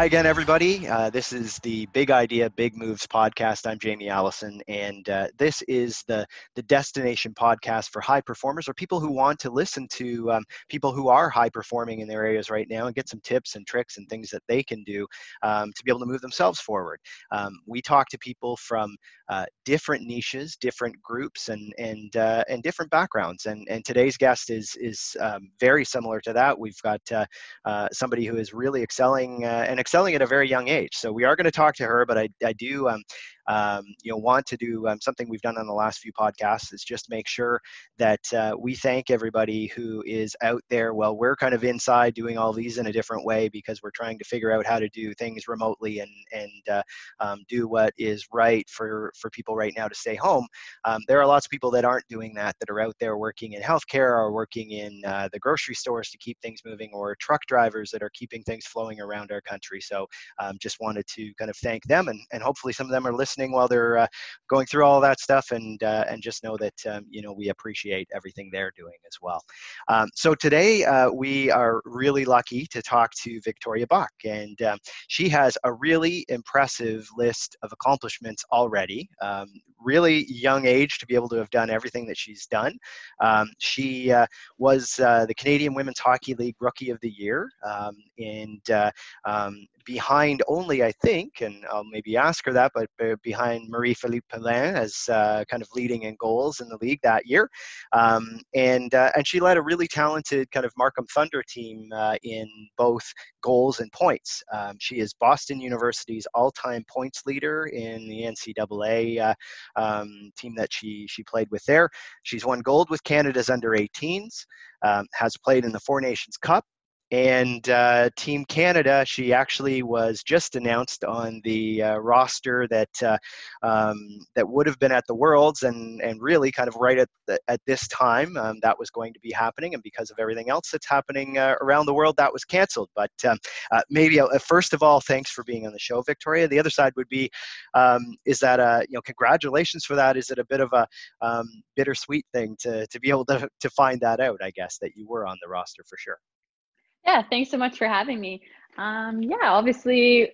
Hi again, everybody. Uh, this is the Big Idea, Big Moves podcast. I'm Jamie Allison, and uh, this is the the destination podcast for high performers or people who want to listen to um, people who are high performing in their areas right now and get some tips and tricks and things that they can do um, to be able to move themselves forward. Um, we talk to people from uh, different niches, different groups, and and uh, and different backgrounds. And and today's guest is is um, very similar to that. We've got uh, uh, somebody who is really excelling and excelling at a very young age. So we are going to talk to her, but I, I do um, um, you know want to do um, something we've done on the last few podcasts is just make sure that uh, we thank everybody who is out there. Well we're kind of inside doing all these in a different way because we're trying to figure out how to do things remotely and and uh, um, do what is right for for people right now to stay home. Um, there are lots of people that aren't doing that that are out there working in healthcare or working in uh, the grocery stores to keep things moving or truck drivers that are keeping things flowing around our country. So um, just wanted to kind of thank them and, and hopefully some of them are listening listening while they're uh, going through all that stuff, and uh, and just know that um, you know we appreciate everything they're doing as well. Um, so today uh, we are really lucky to talk to Victoria Bach, and um, she has a really impressive list of accomplishments already. Um, really young age to be able to have done everything that she's done. Um, she uh, was uh, the Canadian Women's Hockey League Rookie of the Year, and behind only, I think, and I'll maybe ask her that, but behind Marie-Philip Poulin as uh, kind of leading in goals in the league that year. Um, and, uh, and she led a really talented kind of Markham Thunder team uh, in both goals and points. Um, she is Boston University's all-time points leader in the NCAA uh, um, team that she, she played with there. She's won gold with Canada's under 18s, um, has played in the Four Nations Cup, and uh, Team Canada, she actually was just announced on the uh, roster that uh, um, that would have been at the Worlds, and and really kind of right at the, at this time um, that was going to be happening, and because of everything else that's happening uh, around the world, that was canceled. But um, uh, maybe uh, first of all, thanks for being on the show, Victoria. The other side would be, um, is that a you know congratulations for that? Is it a bit of a um, bittersweet thing to to be able to to find that out? I guess that you were on the roster for sure. Yeah, thanks so much for having me. Um, yeah, obviously,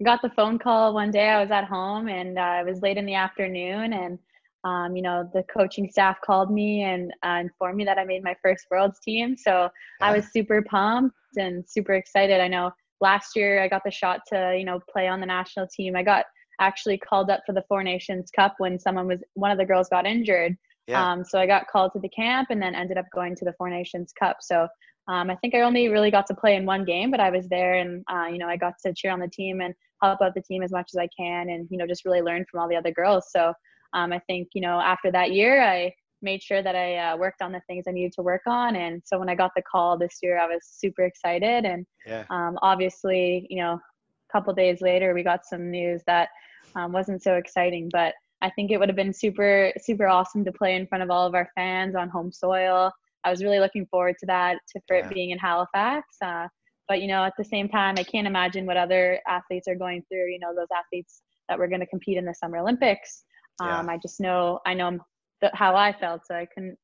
I got the phone call one day. I was at home and uh, it was late in the afternoon, and um, you know the coaching staff called me and uh, informed me that I made my first Worlds team. So yeah. I was super pumped and super excited. I know last year I got the shot to you know play on the national team. I got actually called up for the Four Nations Cup when someone was one of the girls got injured. Yeah. Um, so I got called to the camp and then ended up going to the Four Nations Cup. So um, I think I only really got to play in one game, but I was there and, uh, you know, I got to cheer on the team and help out the team as much as I can and, you know, just really learn from all the other girls. So um, I think, you know, after that year, I made sure that I uh, worked on the things I needed to work on. And so when I got the call this year, I was super excited. And yeah. um, obviously, you know, a couple days later, we got some news that um, wasn't so exciting, but I think it would have been super, super awesome to play in front of all of our fans on home soil. I was really looking forward to that, to for yeah. it being in Halifax. Uh, but you know, at the same time, I can't imagine what other athletes are going through. You know, those athletes that were going to compete in the Summer Olympics. Um, yeah. I just know, I know th- how I felt, so I couldn't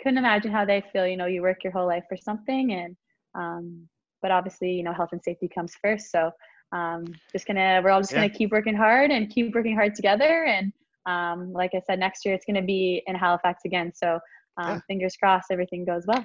couldn't imagine how they feel. You know, you work your whole life for something, and um, but obviously, you know, health and safety comes first. So um, just gonna, we're all just yeah. gonna keep working hard and keep working hard together. And um, like I said, next year it's gonna be in Halifax again. So um, yeah. fingers crossed everything goes well.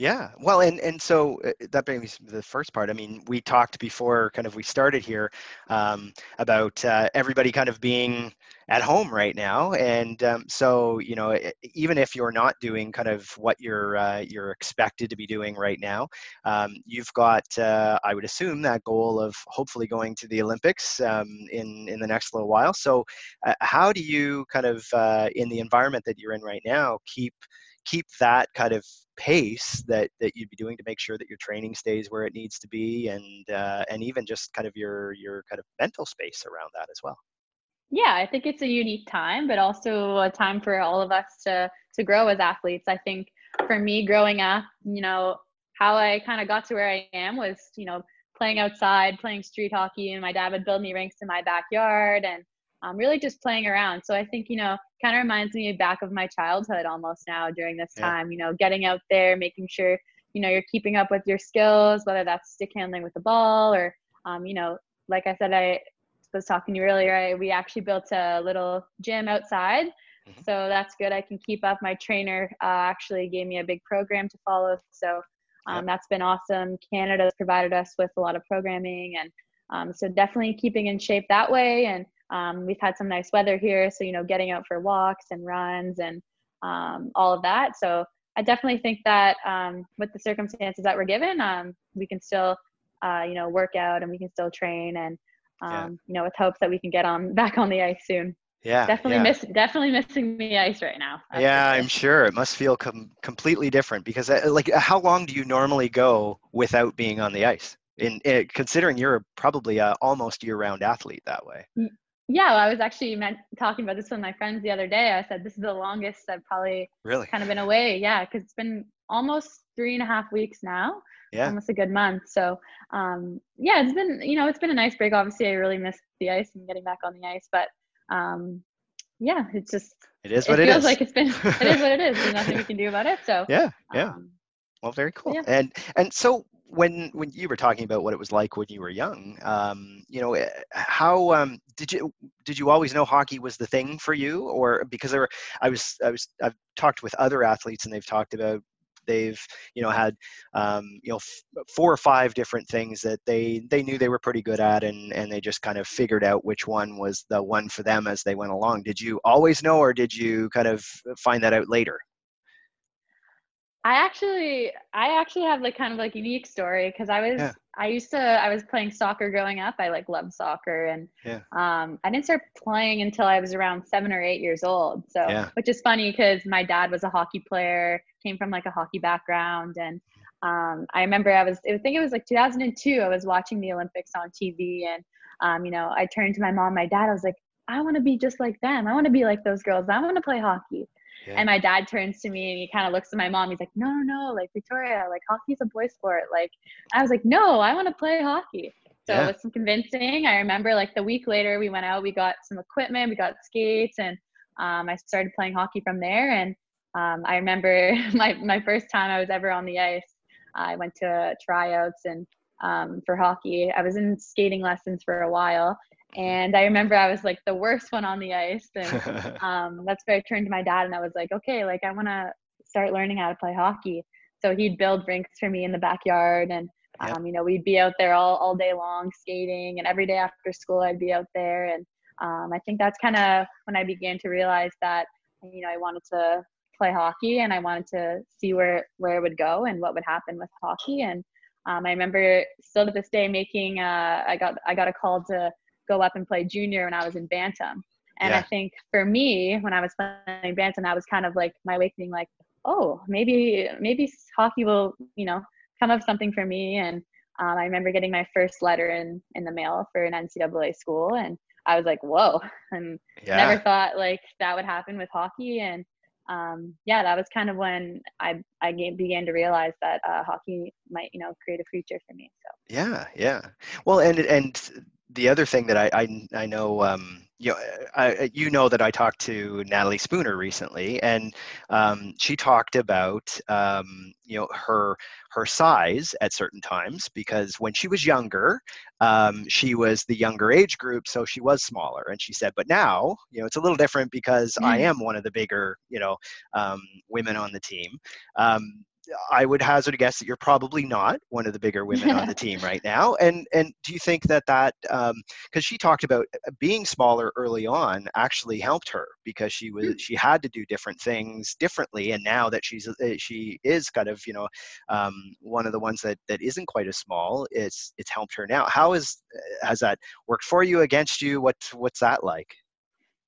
Yeah, well, and and so uh, that brings me to the first part. I mean, we talked before, kind of, we started here um, about uh, everybody kind of being at home right now, and um, so you know, even if you're not doing kind of what you're uh, you're expected to be doing right now, um, you've got, uh, I would assume, that goal of hopefully going to the Olympics um, in in the next little while. So, uh, how do you kind of uh, in the environment that you're in right now keep keep that kind of pace that that you'd be doing to make sure that your training stays where it needs to be and uh, and even just kind of your your kind of mental space around that as well. Yeah i think it's a unique time but also a time for all of us to to grow as athletes. I think for me growing up you know how i kind of got to where i am was you know playing outside playing street hockey and my dad would build me rinks in my backyard and um, really just playing around. So I think, you know, kind of reminds me back of my childhood almost now during this yeah. time, you know, getting out there, making sure, you know, you're keeping up with your skills, whether that's stick handling with the ball or, um, you know, like I said, I was talking to you earlier. I, we actually built a little gym outside, mm-hmm. so that's good. I can keep up. My trainer uh, actually gave me a big program to follow, so um, that's been awesome. Canada's provided us with a lot of programming, and um, so definitely keeping in shape that way. And um, we've had some nice weather here, so you know, getting out for walks and runs and um, all of that. So I definitely think that um, with the circumstances that we're given, um, we can still, uh, you know, work out and we can still train and, um, yeah. you know, with hopes that we can get on back on the ice soon. Yeah, definitely yeah. miss, definitely missing the ice right now. Yeah, I'm sure it must feel com- completely different because, uh, like, how long do you normally go without being on the ice? In, in considering you're probably a almost year-round athlete that way. Yeah, I was actually meant talking about this with my friends the other day. I said this is the longest I've probably really kind of been away. Yeah, because it's been almost three and a half weeks now. Yeah, almost a good month. So, um, yeah, it's been you know it's been a nice break. Obviously, I really missed the ice and getting back on the ice, but um, yeah, it's just it is what it, it feels like it's been it is what it is. There's nothing we can do about it. So yeah, yeah. Um, well, very cool. Yeah. And and so when when you were talking about what it was like when you were young, um, you know, eh, how um, did you did you always know hockey was the thing for you, or because there were, I was I was I've talked with other athletes and they've talked about they've you know had um, you know f- four or five different things that they they knew they were pretty good at and and they just kind of figured out which one was the one for them as they went along. Did you always know or did you kind of find that out later I actually, I actually have like kind of like unique story because I was, yeah. I used to, I was playing soccer growing up. I like loved soccer, and yeah. um, I didn't start playing until I was around seven or eight years old. So, yeah. which is funny because my dad was a hockey player, came from like a hockey background, and um, I remember I was, I think it was like 2002. I was watching the Olympics on TV, and um, you know, I turned to my mom, my dad. I was like, I want to be just like them. I want to be like those girls. I want to play hockey. Yeah. And my dad turns to me and he kind of looks at my mom. He's like, no, no, no, like Victoria, like hockey's a boy sport. Like, I was like, no, I want to play hockey. So yeah. was some convincing, I remember like the week later we went out, we got some equipment, we got skates, and um, I started playing hockey from there. And um, I remember my my first time I was ever on the ice. I went to tryouts and um, for hockey. I was in skating lessons for a while, and I remember I was like the worst one on the ice. And um, that's where I turned to my dad and I was like, okay, like I want to start learning how to play hockey. So he'd build rinks for me in the backyard. And, yep. um, you know, we'd be out there all, all day long skating. And every day after school, I'd be out there. And um, I think that's kind of when I began to realize that, you know, I wanted to play hockey and I wanted to see where, where it would go and what would happen with hockey. And um, I remember still to this day making, uh, I got, I got a call to go up and play junior when I was in Bantam. And yeah. I think for me, when I was playing Bantam, that was kind of like my awakening, like, oh, maybe, maybe hockey will, you know, come up something for me. And um, I remember getting my first letter in, in the mail for an NCAA school. And I was like, whoa. And yeah. never thought like that would happen with hockey. And um, yeah, that was kind of when I, I began to realize that uh, hockey might, you know, create a future for me. So. Yeah. Yeah. Well, and, and the other thing that I I, I know um, you know I, you know that I talked to Natalie Spooner recently, and um, she talked about um, you know her her size at certain times because when she was younger, um, she was the younger age group, so she was smaller. And she said, but now you know it's a little different because mm. I am one of the bigger you know um, women on the team. I would hazard a guess that you're probably not one of the bigger women on the team right now. And and do you think that that because um, she talked about uh, being smaller early on actually helped her because she was she had to do different things differently, and now that she's uh, she is kind of you know um, one of the ones that that isn't quite as small, it's it's helped her now. How is uh, has that worked for you against you? What what's that like?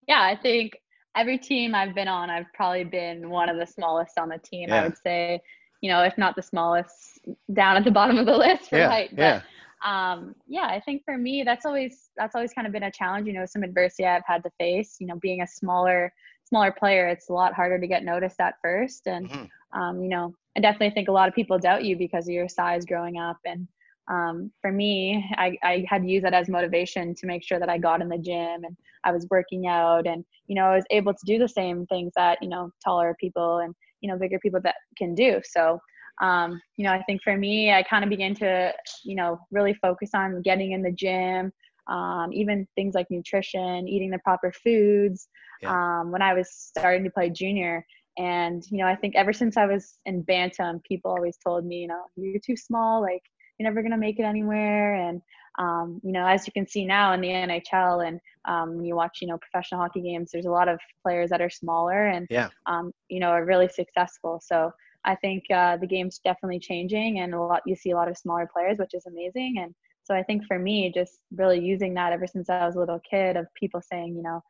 Yeah, I think every team I've been on, I've probably been one of the smallest on the team. Yeah. I would say you know, if not the smallest, down at the bottom of the list for yeah, height. But yeah. um, yeah, I think for me, that's always that's always kind of been a challenge. You know, some adversity I've had to face. You know, being a smaller smaller player, it's a lot harder to get noticed at first. And mm-hmm. um, you know, I definitely think a lot of people doubt you because of your size growing up. And um, for me, I, I had to use that as motivation to make sure that I got in the gym and I was working out and, you know, I was able to do the same things that, you know, taller people and, you know bigger people that can do so um, you know i think for me i kind of began to you know really focus on getting in the gym um, even things like nutrition, eating the proper foods. Yeah. Um, when I was starting to play junior, and you know, I think ever since I was in bantam, people always told me, you know, you're too small, like you're never gonna make it anywhere. And um, you know, as you can see now in the NHL, and um, when you watch, you know, professional hockey games, there's a lot of players that are smaller and yeah. um, you know, are really successful. So I think uh, the game's definitely changing, and a lot you see a lot of smaller players, which is amazing. And so I think for me, just really using that ever since I was a little kid of people saying, you know,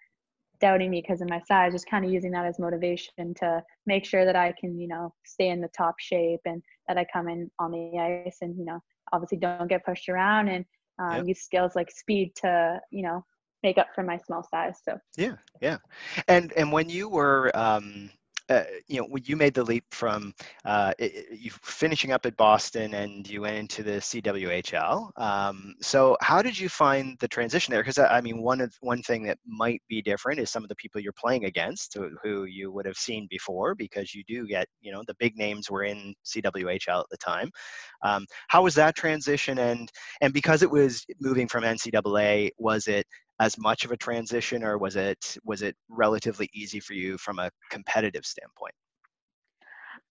doubting me because of my size, just kind of using that as motivation to make sure that I can, you know, stay in the top shape and that I come in on the ice and, you know, obviously don't get pushed around and uh, yep. use skills like speed to, you know, make up for my small size. So yeah, yeah. And and when you were um uh, you know, you made the leap from uh, you finishing up at Boston and you went into the CWHL. Um, so, how did you find the transition there? Because I mean, one of one thing that might be different is some of the people you're playing against, who, who you would have seen before, because you do get, you know, the big names were in CWHL at the time. Um, how was that transition? And and because it was moving from NCAA, was it as much of a transition or was it was it relatively easy for you from a competitive standpoint?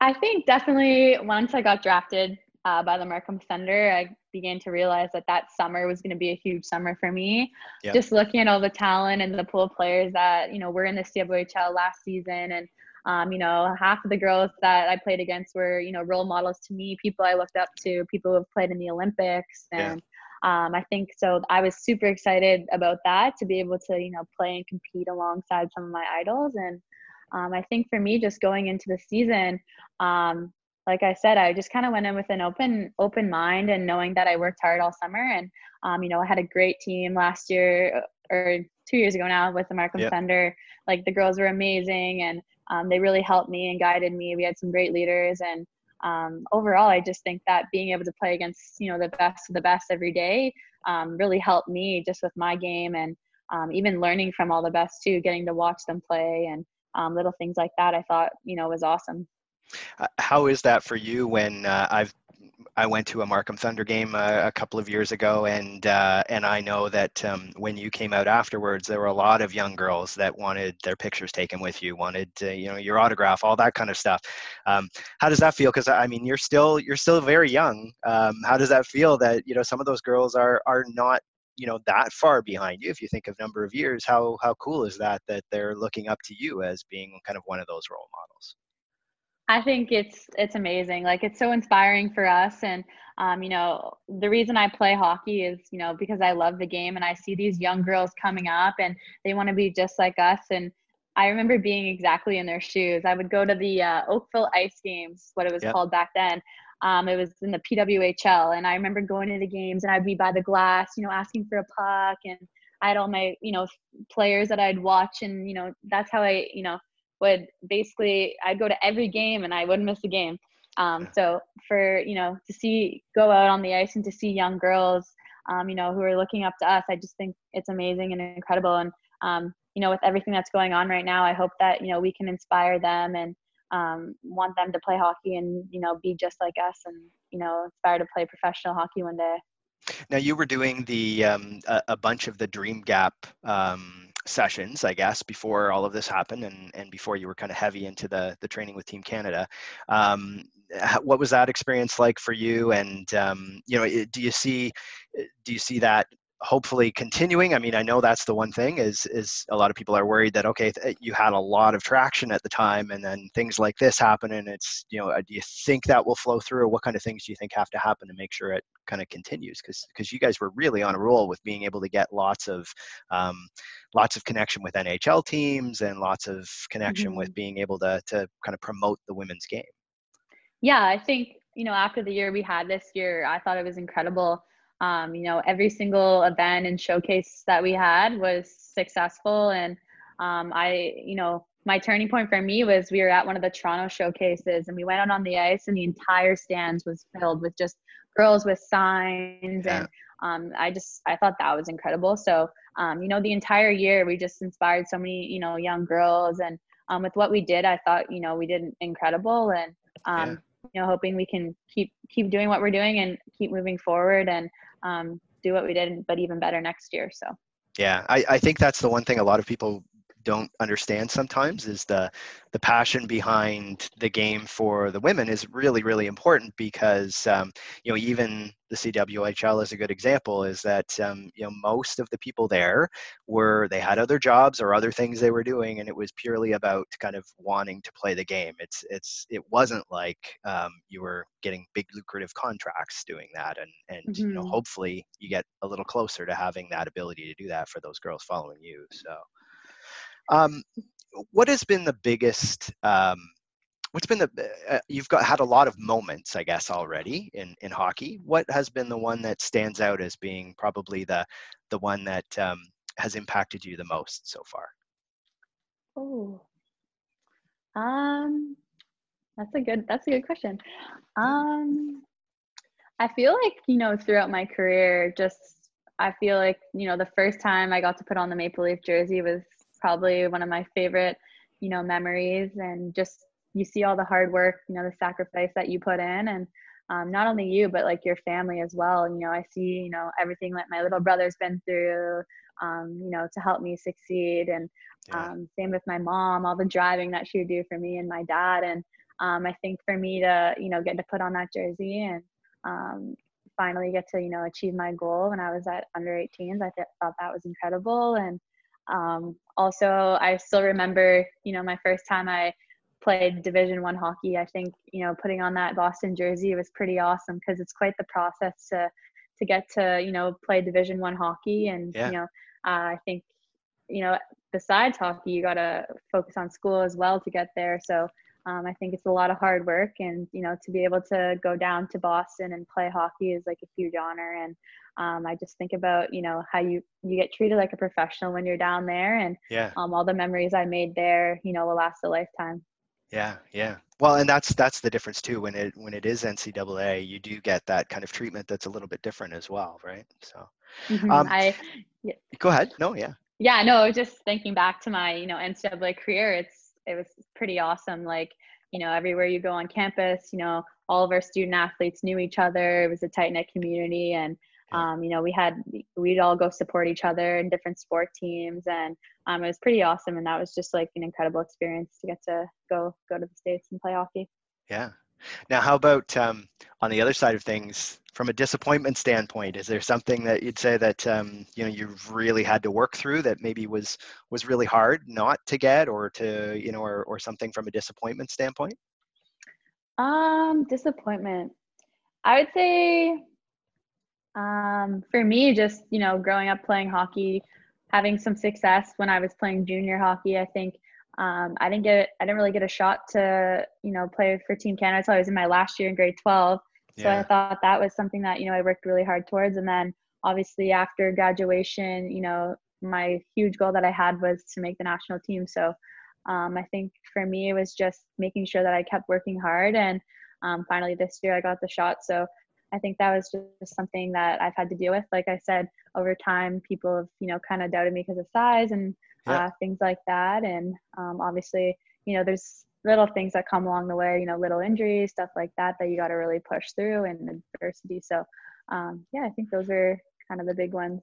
I think definitely once i got drafted uh, by the markham thunder i began to realize that that summer was going to be a huge summer for me. Yep. just looking at all the talent and the pool of players that you know were in the CWHL last season and um, you know half of the girls that i played against were you know role models to me people i looked up to people who have played in the olympics and um, I think so. I was super excited about that to be able to, you know, play and compete alongside some of my idols. And um, I think for me, just going into the season, um, like I said, I just kind of went in with an open open mind and knowing that I worked hard all summer. And um, you know, I had a great team last year uh, or two years ago now with the Markham yep. Thunder. Like the girls were amazing and um, they really helped me and guided me. We had some great leaders and um, overall, I just think that being able to play against you know the best of the best every day um, really helped me just with my game and um, even learning from all the best too, getting to watch them play and um, little things like that. I thought you know was awesome. How is that for you when uh, I've I went to a Markham Thunder game uh, a couple of years ago, and uh, and I know that um, when you came out afterwards, there were a lot of young girls that wanted their pictures taken with you, wanted uh, you know your autograph, all that kind of stuff. Um, how does that feel? Because I mean, you're still you're still very young. Um, how does that feel that you know some of those girls are are not you know that far behind you if you think of number of years how how cool is that that they're looking up to you as being kind of one of those role models I think it's it's amazing. Like it's so inspiring for us, and um, you know the reason I play hockey is you know because I love the game, and I see these young girls coming up, and they want to be just like us. And I remember being exactly in their shoes. I would go to the uh, Oakville Ice Games, what it was yep. called back then. Um, it was in the PWHL, and I remember going to the games, and I'd be by the glass, you know, asking for a puck, and I had all my you know players that I'd watch, and you know that's how I you know would basically I'd go to every game and I wouldn't miss a game. Um, so for you know to see go out on the ice and to see young girls, um, you know who are looking up to us, I just think it's amazing and incredible. And um, you know with everything that's going on right now, I hope that you know we can inspire them and um, want them to play hockey and you know be just like us and you know aspire to play professional hockey one day. Now you were doing the um, a, a, bunch of the Dream Gap um, sessions, I guess, before all of this happened and, and before you were kind of heavy into the, the training with Team Canada. Um, what was that experience like for you? And, um, you know, do you see, do you see that hopefully continuing. I mean i know that's the one thing is is a lot of people are worried that okay you had a lot of traction at the time and then things like this happen and it's you know uh, do you think that will flow through? Or what kind of things do you think have to happen to make sure it kind of continues? Because because you guys were really on a roll with being able to get lots of um, lots of connection with nhl teams and lots of connection mm-hmm. with being able to to kind of promote the women's game. Yeah i think you know after the year we had this year i thought it was incredible um, you know, every single event and showcase that we had was successful. And um, I, you know, my turning point for me was we were at one of the Toronto showcases and we went out on the ice and the entire stands was filled with just girls with signs yeah. and um, I just I thought that was incredible. So um, you know the entire year we just inspired so many you know young girls and um, with what we did I thought you know we did incredible and um, yeah. you know hoping we can keep keep doing what we're doing and keep moving forward and um, do what we did, but even better next year. So. Yeah, I, I think that's the one thing a lot of people don't understand sometimes is the the passion behind the game for the women is really really important because um, you know even the CWHL is a good example is that um, you know most of the people there were they had other jobs or other things they were doing and it was purely about kind of wanting to play the game it's it's it wasn't like um, you were getting big lucrative contracts doing that and and mm-hmm. you know mm-hmm. hopefully you get a little closer to having that ability to do that for those girls following you so um, what has been the biggest? Um, what's been the? Uh, you've got had a lot of moments, I guess, already in in hockey. What has been the one that stands out as being probably the the one that um, has impacted you the most so far? Oh, um, that's a good that's a good question. Um, I feel like you know throughout my career, just I feel like you know the first time I got to put on the Maple Leaf jersey was probably one of my favorite, you know, memories. And just you see all the hard work, you know, the sacrifice that you put in, and um, not only you, but like your family as well. And, you know, I see, you know, everything that my little brother's been through, um, you know, to help me succeed. And um, same with my mom, all the driving that she would do for me and my dad. And um, I think for me to, you know, get to put on that jersey and um, finally get to, you know, achieve my goal when I was at under 18s, I th- thought that was incredible. And um, also, I still remember, you know, my first time I played Division One hockey. I think, you know, putting on that Boston jersey was pretty awesome because it's quite the process to to get to, you know, play Division One hockey. And yeah. you know, uh, I think, you know, besides hockey, you got to focus on school as well to get there. So um, I think it's a lot of hard work, and you know, to be able to go down to Boston and play hockey is like a huge honor. And um, I just think about you know how you you get treated like a professional when you're down there, and yeah, um, all the memories I made there, you know, will last a lifetime. Yeah, yeah. Well, and that's that's the difference too. When it when it is NCAA, you do get that kind of treatment that's a little bit different as well, right? So, mm-hmm. um, I yeah. go ahead. No, yeah. Yeah, no. Just thinking back to my you know NCAA career, it's it was pretty awesome. Like you know, everywhere you go on campus, you know, all of our student athletes knew each other. It was a tight knit community, and um, you know, we had we'd all go support each other in different sport teams, and um, it was pretty awesome. And that was just like an incredible experience to get to go go to the states and play hockey. Yeah. Now, how about um, on the other side of things, from a disappointment standpoint? Is there something that you'd say that um, you know you've really had to work through that maybe was was really hard not to get, or to you know, or or something from a disappointment standpoint? Um, disappointment. I would say um, for me, just you know, growing up playing hockey, having some success when I was playing junior hockey, I think um, I didn't get I didn't really get a shot to you know play for Team Canada until I was in my last year in grade 12. So yeah. I thought that was something that you know I worked really hard towards. And then obviously after graduation, you know, my huge goal that I had was to make the national team. So um, I think for me it was just making sure that I kept working hard and um, finally this year I got the shot. So I think that was just something that I've had to deal with. Like I said, over time, people have, you know, kind of doubted me because of size and yeah. uh, things like that. And um, obviously, you know, there's little things that come along the way, you know, little injuries, stuff like that, that you got to really push through and adversity. So, um, yeah, I think those are kind of the big ones.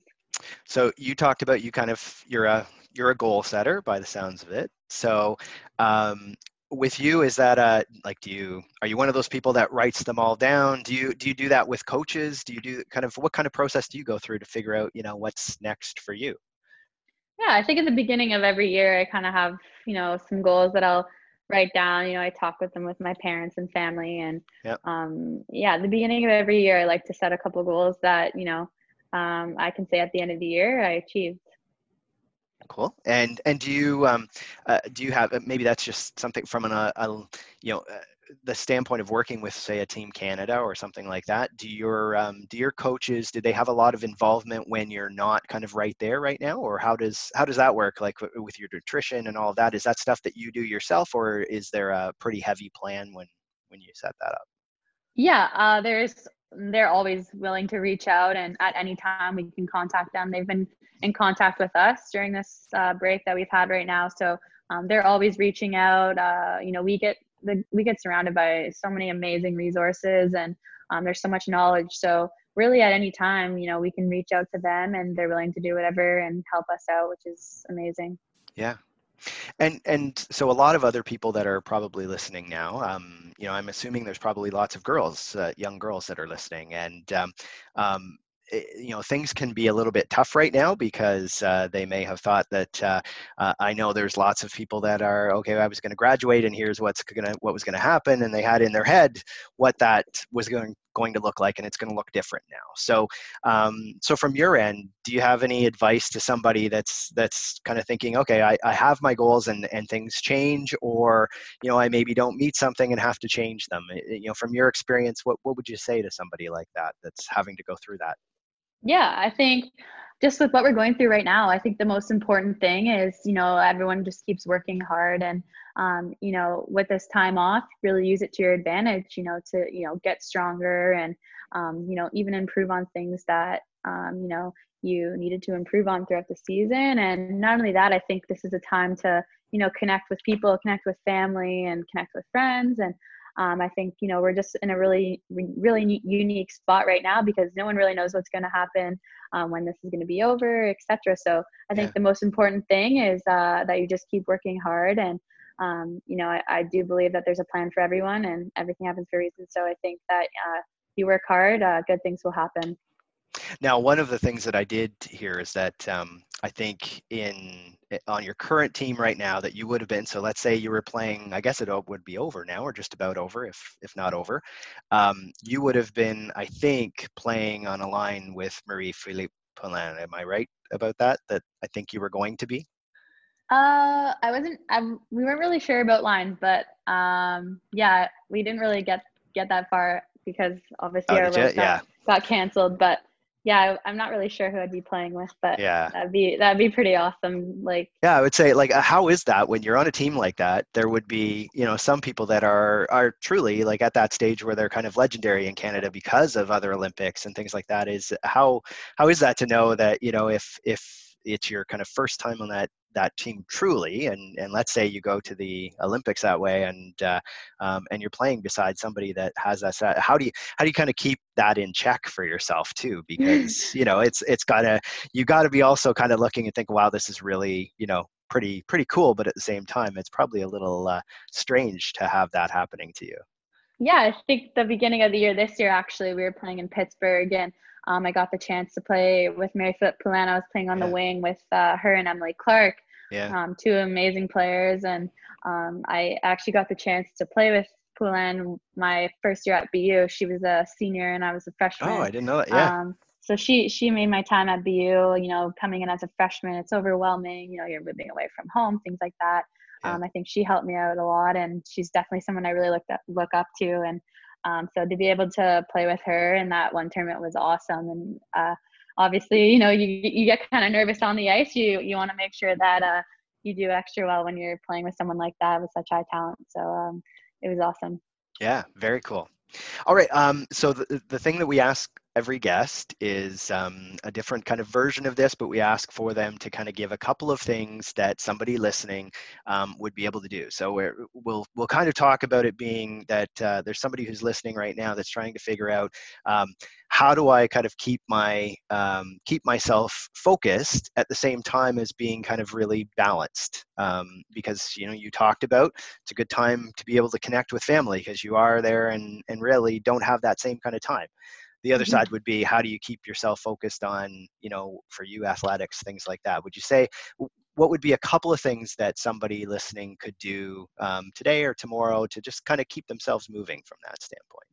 So you talked about you kind of you're a you're a goal setter by the sounds of it. So um, with you is that uh like do you are you one of those people that writes them all down? Do you do you do that with coaches? Do you do kind of what kind of process do you go through to figure out you know what's next for you? Yeah i think at the beginning of every year i kind of have you know some goals that i'll write down. You know i talk with them with my parents and family and yep. um yeah at the beginning of every year i like to set a couple goals that you know um, i can say at the end of the year i achieved Cool. And and do you um, uh, do you have uh, maybe that's just something from an uh, a, you know uh, the standpoint of working with say a team Canada or something like that? Do your um, do your coaches do they have a lot of involvement when you're not kind of right there right now, or how does how does that work? Like with your nutrition and all of that, is that stuff that you do yourself, or is there a pretty heavy plan when when you set that up? Yeah, uh, there's they're always willing to reach out and at any time we can contact them they've been in contact with us during this uh, break that we've had right now so um, they're always reaching out uh, you know we get the we get surrounded by so many amazing resources and um, there's so much knowledge so really at any time, you know, we can reach out to them and they're willing to do whatever and help us out, which is amazing. Yeah. And and so a lot of other people that are probably listening now, um, you know, I'm assuming there's probably lots of girls, uh, young girls that are listening, and um, um, Eh, you know things can be a little bit tough right now because uh, they may have thought that uh, uh, I know there's lots of people that are okay I was going to graduate and here's what's going to what was going to happen and they had in their head what that was going going to look like and it's going to look different now. So um, so from your end do you have any advice to somebody that's that's kind of thinking okay I, I have my goals and and things change or you know I maybe don't meet something and have to change them eh, you know from your experience what what would you say to somebody like that that's having to go through that yeah, I think just with what we're going through right now, I think the most important thing is, you know, everyone just keeps working hard and, um, you know, with this time off, really use it to your advantage, you know, to, you know, get stronger and, um, you know, even improve on things that, um, you know, you needed to improve on throughout the season. And not only that, I think this is a time to, you know, connect with people, connect with family and connect with friends and, um, I think you know we're just in a really really unique spot right now because no one really knows what's going to happen um, when this is going to be over, etc. So I think yeah. the most important thing is uh, that you just keep working hard and um, you know I, I, do believe that there's a plan for everyone and everything happens for a reason. So I think that uh, you work hard, uh, good things will happen. Now, one of the things that I did here is that um, I think in eh, on your current team right now that you would have been. So let's say you were playing. I guess it would be over now, or just about over, if if not over. Um, you would have been, I think, playing on a line with Marie-Philip Poulin. Am I right about that? That I think you were going to be. Uh, I wasn't. I, we weren't really sure about line, but um, yeah, we didn't really get get that far because obviously oh, our got, yeah. got canceled. But yeah, I'm not really sure who I'd be playing with, but yeah, that'd be that'd be pretty awesome. Like, yeah, I would say like, uh, how is that when you're on a team like that? There would be, you know, some people that are are truly like at that stage where they're kind of legendary in Canada because of other Olympics and things like that. Is how how is that to know that you know if if it's your kind of first time on that that team truly and and let's say you go to the olympics that way and uh, um, and you're playing beside somebody that has that how do you how do you kind of keep that in check for yourself too? Because you know it's it's gotta you gotta be also kind of looking and think wow this is really you know pretty pretty cool but at the same time it's probably a little uh, strange to have that happening to you. Yeah i think the beginning of the year this year actually we were playing in pittsburgh and um, I got the chance to play with Mary Poulin. I was playing on yeah. the wing with uh, her and Emily Clark, yeah. Um, two amazing players, and um, I actually got the chance to play with Poulin my first year at BU. She was a senior and I was a freshman. Oh, I didn't know that. Yeah. Um, so she she made my time at BU. You know, coming in as a freshman, it's overwhelming. You know, you're moving away from home, things like that. Yeah. Um, I think she helped me out a lot, and she's definitely someone I really looked up look up to. And um, so to be able to play with her in that one tournament was awesome. And uh, obviously, you know, you you get kind of nervous on the ice. You you want to make sure that uh, you do extra well when you're playing with someone like that with such high talent. So um, it was awesome. Yeah, very cool. All right. Um, so the the thing that we ask every guest is um, a different kind of version of this, but we ask for them to kind of give a couple of things that somebody listening um, would be able to do. So we will we'll kind of talk about it being that uh, there's somebody who's listening right now that's trying to figure out um, how do I kind of keep my um, keep myself focused at the same time as being kind of really balanced? Um, because you know you talked about it's a good time to be able to connect with family because you are there and and really don't have that same kind of time. The other mm-hmm. side would be how do you keep yourself focused on you know for you athletics things like that? Would you say what would be a couple of things that somebody listening could do um, today or tomorrow to just kind of keep themselves moving from that standpoint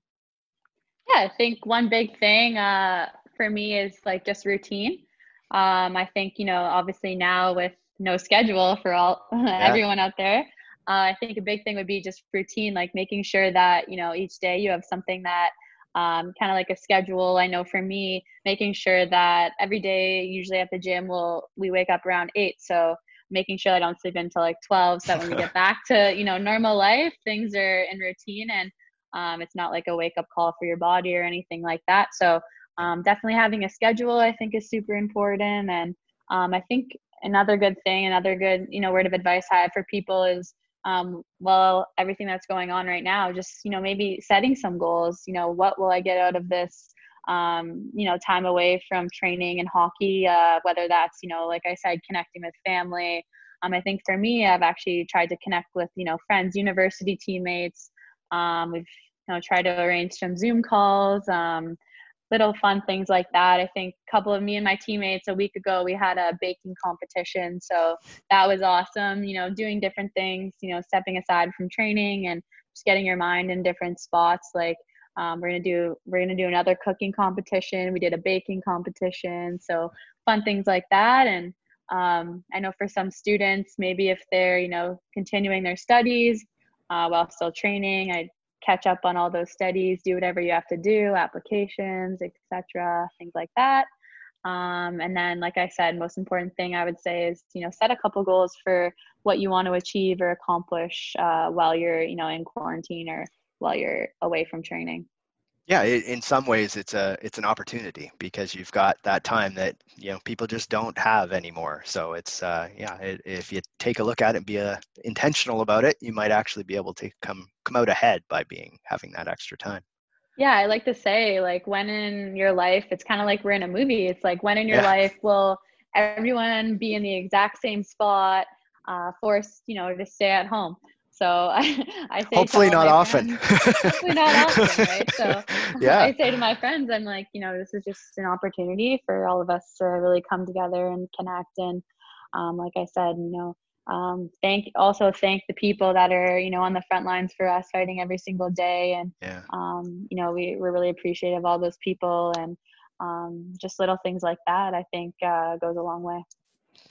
i think one big thing uh, for me is like just routine um, i think you know obviously now with no schedule for all yeah. everyone out there uh, i think a big thing would be just routine like making sure that you know each day you have something that um, kind of like a schedule. I know for me, making sure that every day, usually at the gym, we'll we wake up around eight. So making sure I don't sleep until like twelve, so that when we get back to you know normal life, things are in routine and um, it's not like a wake up call for your body or anything like that. So um, definitely having a schedule, I think, is super important. And um, I think another good thing, another good you know word of advice I have for people is um, well everything that's going on right now just you know maybe setting some goals you know what will i get out of this um, you know, time away from training and hockey, uh, whether that's, you know, like I said, connecting with family. Um, I think for me, I've actually tried to connect with, you know, friends, university teammates. Um, we've, you know, tried to arrange some Zoom calls, um, little fun things like that. I think a couple of me and my teammates a week ago, we had a baking competition. So that was awesome, you know, doing different things, you know, stepping aside from training and just getting your mind in different spots. Like, um, we're gonna do we're gonna do another cooking competition. We did a baking competition, so fun things like that. And um, I know for some students, maybe if they're you know continuing their studies uh, while still training, I catch up on all those studies, do whatever you have to do, applications, etc., things like that. Um, and then, like I said, most important thing I would say is you know set a couple goals for what you want to achieve or accomplish uh, while you're you know in quarantine or while you're away from training yeah in some ways it's a it's an opportunity because you've got that time that you know people just don't have anymore. So it's uh yeah it, if you take a look at it and be uh, intentional about it you might actually be able to come come out ahead by being having that extra time. Yeah i like to say like when in your life it's kind of like we're in a movie. It's like when in your yeah. life will everyone be in the exact same spot uh forced you know to stay at home so I, I say hopefully not often. Friends, hopefully not often, right? So yeah. I say to my friends, I'm like, you know, this is just an opportunity for all of us to really come together and connect. And um, like I said, you know, um, thank also thank the people that are you know on the front lines for us fighting every single day and yeah. um, you know we, we're really appreciative of all those people and um, just little things like that i think uh, goes a long way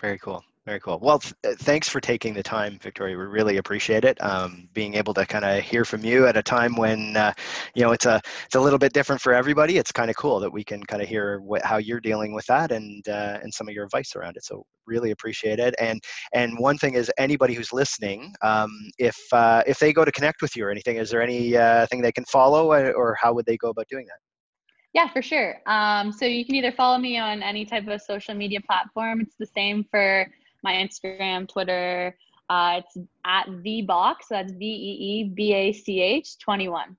very cool very cool. Well, th- uh, thanks for taking the time, Victoria. We really appreciate it. Um, being able to kind of hear from you at a time when, uh, you know, it's a it's a little bit different for everybody. It's kind of cool that we can kind of hear what, how you're dealing with that and uh, and some of your advice around it. So really appreciate it. And and one thing is anybody who's listening, um, if uh, if they go to connect with you or anything, is there anything uh, they can follow, uh, or how would they go about doing that? Yeah, for sure. Um, so you can either follow me on any type of social media platform. It's the same for my Instagram, Twitter. Uh, it's at the box. So That's V E E B A C H 21.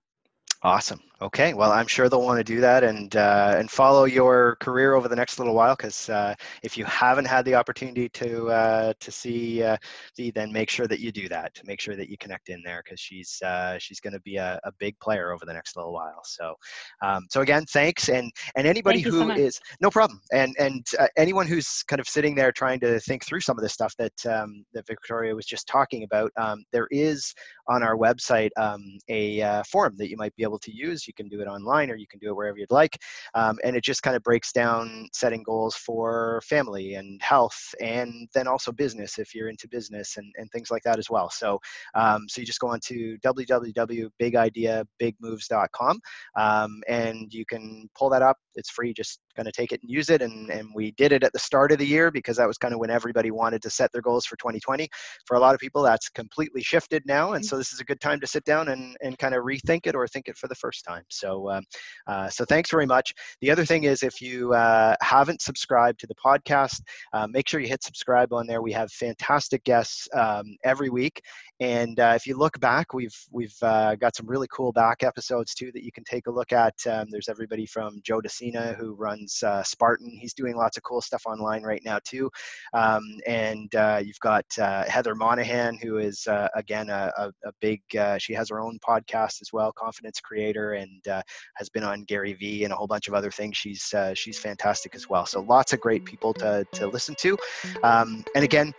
Awesome. Okay. Well, I'm sure they'll want to do that and uh, and follow your career over the next little while. Because uh, if you haven't had the opportunity to uh, to see uh, the, then make sure that you do that. To make sure that you connect in there because she's uh, she's going to be a, a big player over the next little while. So um, so again, thanks. And and anybody Thank who so is no problem. And and uh, anyone who's kind of sitting there trying to think through some of the stuff that um, that Victoria was just talking about, um, there is on our website um, a form that you might be able to use. You can do it online or you can do it wherever you'd like. Um, and it just kind of breaks down setting goals for family and health and then also business if you're into business and, and things like that as well. So, um, so you just go on to www.bigideabigmoves.com um, and you can pull that up. It's free. Just kind to take it and use it. And, and we did it at the start of the year because that was kind of when everybody wanted to set their goals for 2020. For a lot of people, that's completely shifted now. And so this is a good time to sit down and, and kind of rethink it or think it for the first time. So, um, uh, so thanks very much. The other thing is if you uh, haven't subscribed to the podcast, uh, make sure you hit subscribe on there. We have fantastic guests um, every week. And uh, if you look back, we've we've uh, got some really cool back episodes too that you can take a look at. Um, there's everybody from Joe De Sena who runs uh, Spartan. He's doing lots of cool stuff online right now too. Um, and uh, you've got uh, Heather Monahan, who is uh, again a, a, a big. she has her own podcast as well, Confidence Creator, and has been on Gary Vee and a whole bunch of other things. She's she's fantastic as well. So lots of great people to to listen to. Um, and again,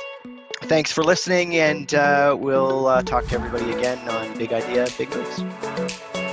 thanks for listening, and uh, we'll uh, talk to everybody again on Big Idea, Big Moves.